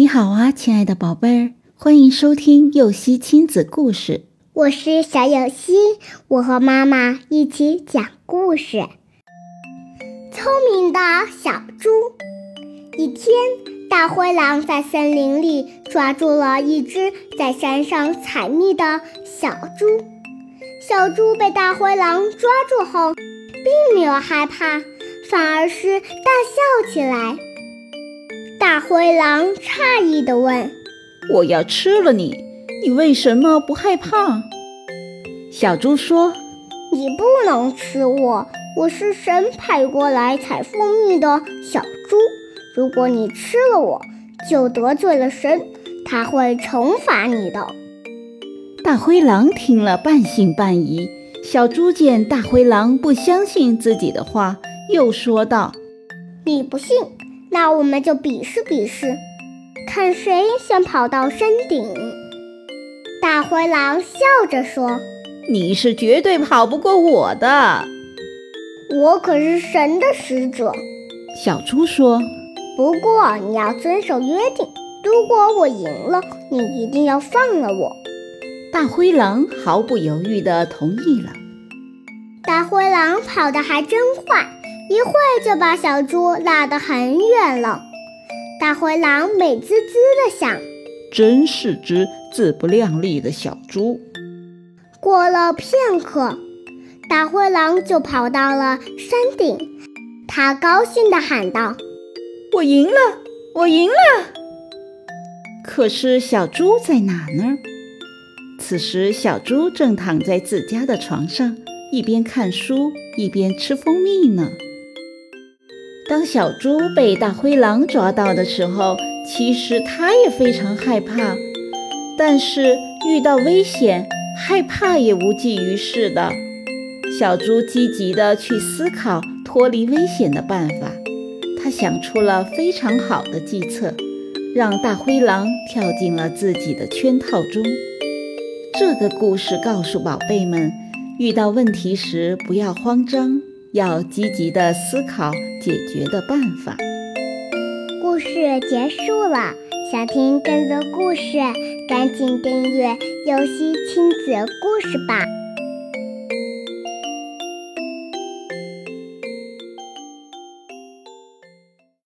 你好啊，亲爱的宝贝儿，欢迎收听幼熙亲子故事。我是小幼熙，我和妈妈一起讲故事。聪明的小猪。一天，大灰狼在森林里抓住了一只在山上采蜜的小猪。小猪被大灰狼抓住后，并没有害怕，反而是大笑起来。大灰狼诧异地问：“我要吃了你，你为什么不害怕？”小猪说：“你不能吃我，我是神派过来采蜂蜜的小猪。如果你吃了我，就得罪了神，他会惩罚你的。”大灰狼听了半信半疑。小猪见大灰狼不相信自己的话，又说道：“你不信？”那我们就比试比试，看谁先跑到山顶。大灰狼笑着说：“你是绝对跑不过我的，我可是神的使者。”小猪说：“不过你要遵守约定，如果我赢了，你一定要放了我。”大灰狼毫不犹豫地同意了。大灰狼跑得还真快。一会就把小猪拉得很远了。大灰狼美滋滋地想：“真是只自不量力的小猪。”过了片刻，大灰狼就跑到了山顶。他高兴地喊道：“我赢了！我赢了！”可是小猪在哪呢？此时，小猪正躺在自家的床上，一边看书一边吃蜂蜜呢。当小猪被大灰狼抓到的时候，其实它也非常害怕，但是遇到危险，害怕也无济于事的。小猪积极地去思考脱离危险的办法，他想出了非常好的计策，让大灰狼跳进了自己的圈套中。这个故事告诉宝贝们，遇到问题时不要慌张。要积极的思考解决的办法。故事结束了，想听更多故事，赶紧订阅“游戏亲子故事”吧。